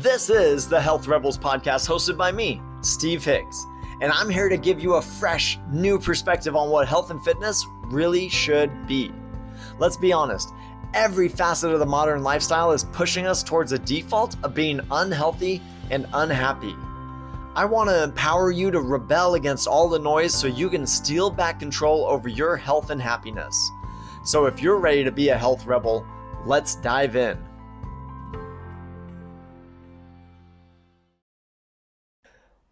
This is the Health Rebels podcast hosted by me, Steve Hicks, and I'm here to give you a fresh, new perspective on what health and fitness really should be. Let's be honest, every facet of the modern lifestyle is pushing us towards a default of being unhealthy and unhappy. I want to empower you to rebel against all the noise so you can steal back control over your health and happiness. So if you're ready to be a health rebel, let's dive in.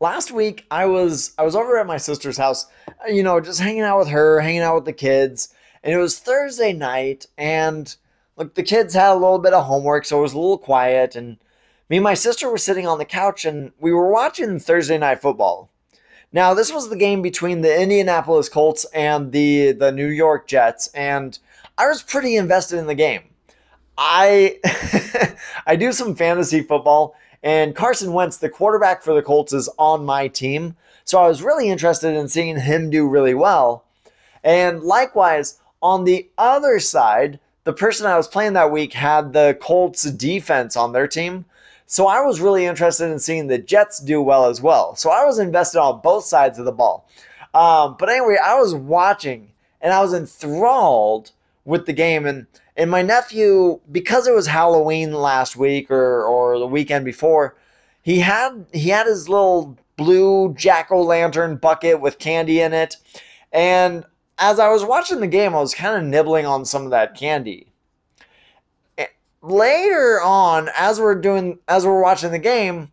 Last week I was I was over at my sister's house, you know, just hanging out with her, hanging out with the kids, and it was Thursday night and look the kids had a little bit of homework, so it was a little quiet and me and my sister were sitting on the couch and we were watching Thursday night football. Now, this was the game between the Indianapolis Colts and the the New York Jets and I was pretty invested in the game. I I do some fantasy football and Carson Wentz, the quarterback for the Colts, is on my team. So I was really interested in seeing him do really well. And likewise, on the other side, the person I was playing that week had the Colts defense on their team. So I was really interested in seeing the Jets do well as well. So I was invested on both sides of the ball. Um, but anyway, I was watching and I was enthralled with the game. And and my nephew, because it was Halloween last week or or the weekend before, he had he had his little blue jack o' lantern bucket with candy in it. And as I was watching the game, I was kind of nibbling on some of that candy. Eh, later on, as we're doing as we're watching the game,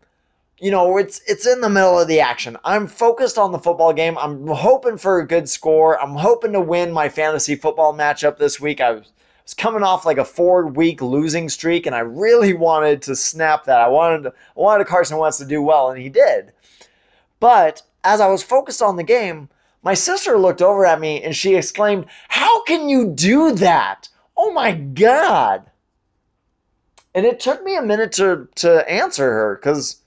you know, it's it's in the middle of the action. I'm focused on the football game. I'm hoping for a good score. I'm hoping to win my fantasy football matchup this week. I was coming off like a four week losing streak, and I really wanted to snap that. I wanted I wanted Carson Wentz to do well, and he did. But as I was focused on the game, my sister looked over at me and she exclaimed, "How can you do that? Oh my god!" And it took me a minute to to answer her because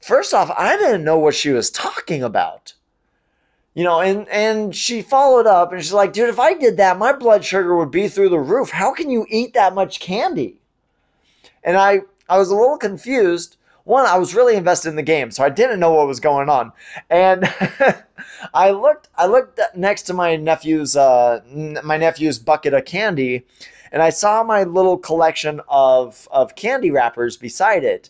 first off, I didn't know what she was talking about. You know and and she followed up and she's like dude if i did that my blood sugar would be through the roof. How can you eat that much candy? And i i was a little confused. One i was really invested in the game so i didn't know what was going on. And i looked i looked next to my nephew's uh my nephew's bucket of candy and i saw my little collection of of candy wrappers beside it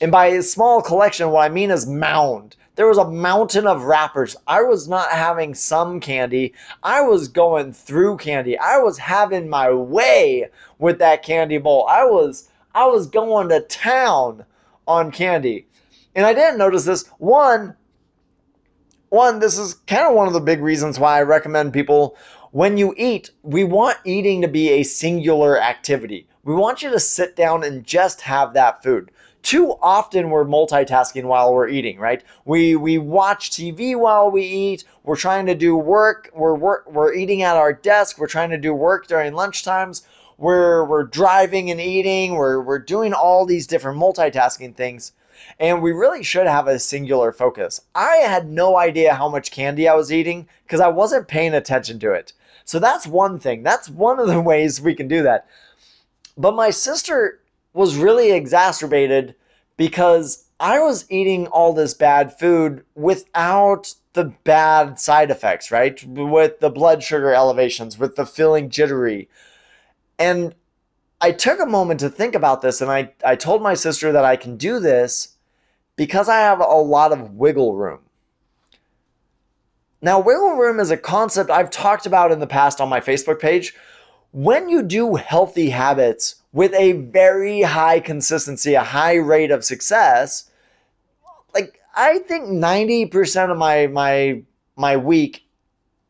and by a small collection what i mean is mound there was a mountain of wrappers. I was not having some candy. I was going through candy. I was having my way with that candy bowl. I was I was going to town on candy. And I didn't notice this. One one, this is kind of one of the big reasons why I recommend people when you eat, we want eating to be a singular activity. We want you to sit down and just have that food too often we're multitasking while we're eating, right? We we watch TV while we eat. We're trying to do work. We're work, we're eating at our desk. We're trying to do work during lunch times. We're we're driving and eating. We're we're doing all these different multitasking things. And we really should have a singular focus. I had no idea how much candy I was eating because I wasn't paying attention to it. So that's one thing. That's one of the ways we can do that. But my sister was really exacerbated because I was eating all this bad food without the bad side effects, right? With the blood sugar elevations, with the feeling jittery. And I took a moment to think about this and I, I told my sister that I can do this because I have a lot of wiggle room. Now, wiggle room is a concept I've talked about in the past on my Facebook page. When you do healthy habits, with a very high consistency, a high rate of success, like I think 90% of my my my week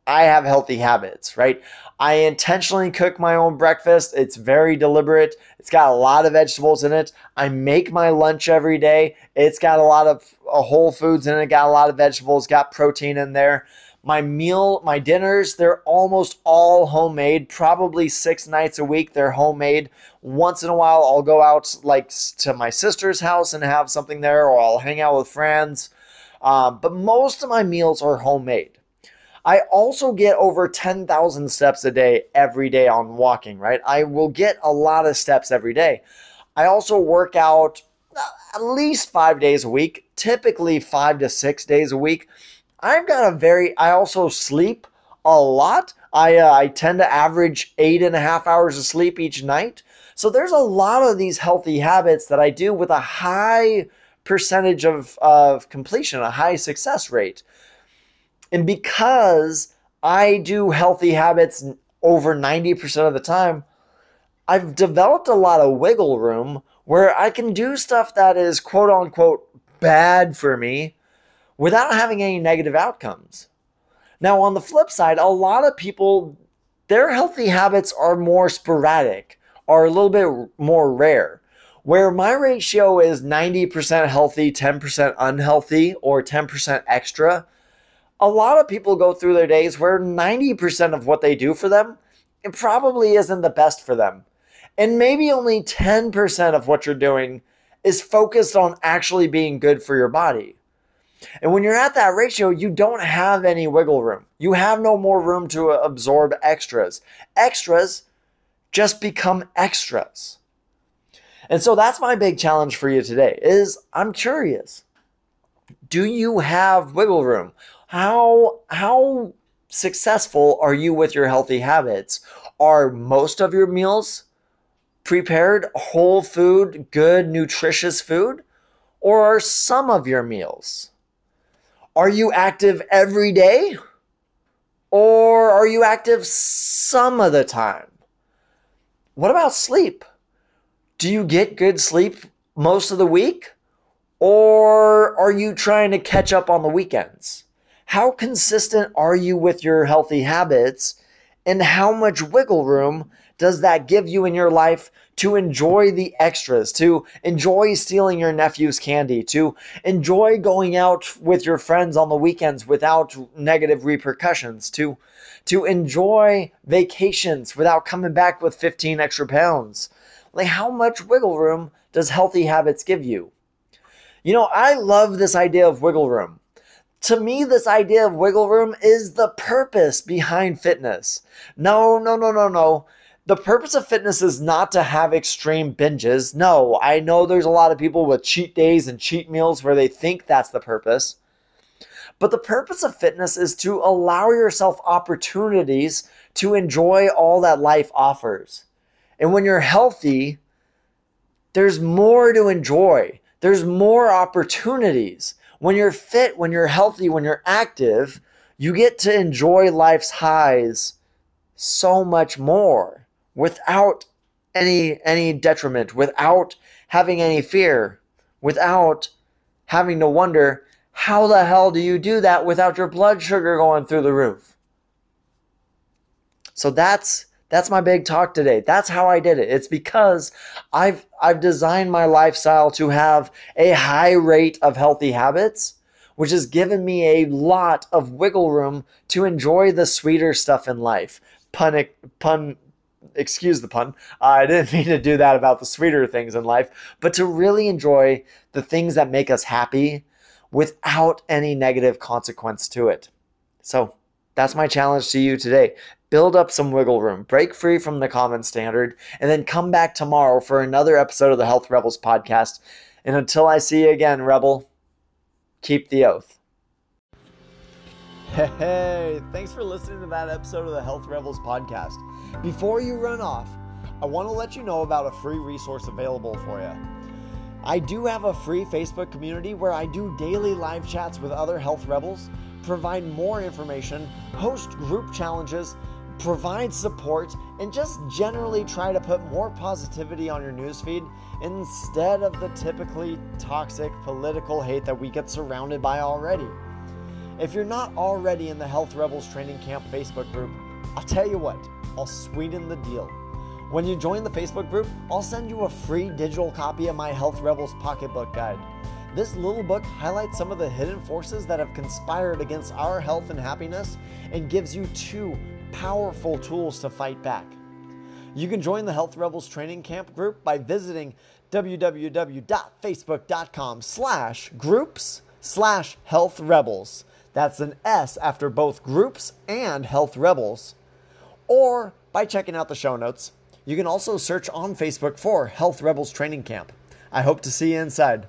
I have healthy habits, right? I intentionally cook my own breakfast. It's very deliberate. It's got a lot of vegetables in it. I make my lunch every day. It's got a lot of uh, whole foods in it, got a lot of vegetables, got protein in there. My meal, my dinners, they're almost all homemade. Probably six nights a week, they're homemade. Once in a while, I'll go out like to my sister's house and have something there, or I'll hang out with friends. Um, but most of my meals are homemade. I also get over 10,000 steps a day every day on walking, right? I will get a lot of steps every day. I also work out at least five days a week, typically five to six days a week. I've got a very, I also sleep a lot. I, uh, I tend to average eight and a half hours of sleep each night. So there's a lot of these healthy habits that I do with a high percentage of, of completion, a high success rate. And because I do healthy habits over 90% of the time, I've developed a lot of wiggle room where I can do stuff that is quote unquote bad for me without having any negative outcomes. Now, on the flip side, a lot of people, their healthy habits are more sporadic, are a little bit more rare. Where my ratio is 90% healthy, 10% unhealthy, or 10% extra, a lot of people go through their days where 90% of what they do for them, it probably isn't the best for them. And maybe only 10% of what you're doing is focused on actually being good for your body. And when you're at that ratio, you don't have any wiggle room. You have no more room to uh, absorb extras. Extras just become extras. And so that's my big challenge for you today is I'm curious. Do you have wiggle room? How how successful are you with your healthy habits? Are most of your meals prepared whole food, good nutritious food? Or are some of your meals are you active every day? Or are you active some of the time? What about sleep? Do you get good sleep most of the week? Or are you trying to catch up on the weekends? How consistent are you with your healthy habits? And how much wiggle room does that give you in your life to enjoy the extras, to enjoy stealing your nephew's candy, to enjoy going out with your friends on the weekends without negative repercussions, to to enjoy vacations without coming back with 15 extra pounds. Like how much wiggle room does healthy habits give you? You know, I love this idea of wiggle room. To me, this idea of wiggle room is the purpose behind fitness. No, no, no, no, no the purpose of fitness is not to have extreme binges. No, I know there's a lot of people with cheat days and cheat meals where they think that's the purpose. But the purpose of fitness is to allow yourself opportunities to enjoy all that life offers. And when you're healthy, there's more to enjoy. There's more opportunities. When you're fit, when you're healthy, when you're active, you get to enjoy life's highs so much more without any any detriment, without having any fear, without having to wonder how the hell do you do that without your blood sugar going through the roof? So that's that's my big talk today. That's how I did it. It's because I've I've designed my lifestyle to have a high rate of healthy habits, which has given me a lot of wiggle room to enjoy the sweeter stuff in life. Pun pun excuse the pun. I didn't mean to do that about the sweeter things in life, but to really enjoy the things that make us happy without any negative consequence to it. So that's my challenge to you today. Build up some wiggle room, break free from the common standard, and then come back tomorrow for another episode of the Health Rebels podcast. And until I see you again, Rebel, keep the oath. Hey, thanks for listening to that episode of the Health Rebels podcast. Before you run off, I want to let you know about a free resource available for you. I do have a free Facebook community where I do daily live chats with other health rebels, provide more information, host group challenges, provide support, and just generally try to put more positivity on your newsfeed instead of the typically toxic political hate that we get surrounded by already. If you're not already in the Health Rebels Training Camp Facebook group, I'll tell you what, I'll sweeten the deal. When you join the Facebook group, I'll send you a free digital copy of my Health Rebels Pocketbook Guide. This little book highlights some of the hidden forces that have conspired against our health and happiness and gives you two powerful tools to fight back. You can join the Health Rebels Training Camp group by visiting www.facebook.com slash groups slash health rebels. That's an S after both groups and Health Rebels. Or by checking out the show notes. You can also search on Facebook for Health Rebels Training Camp. I hope to see you inside.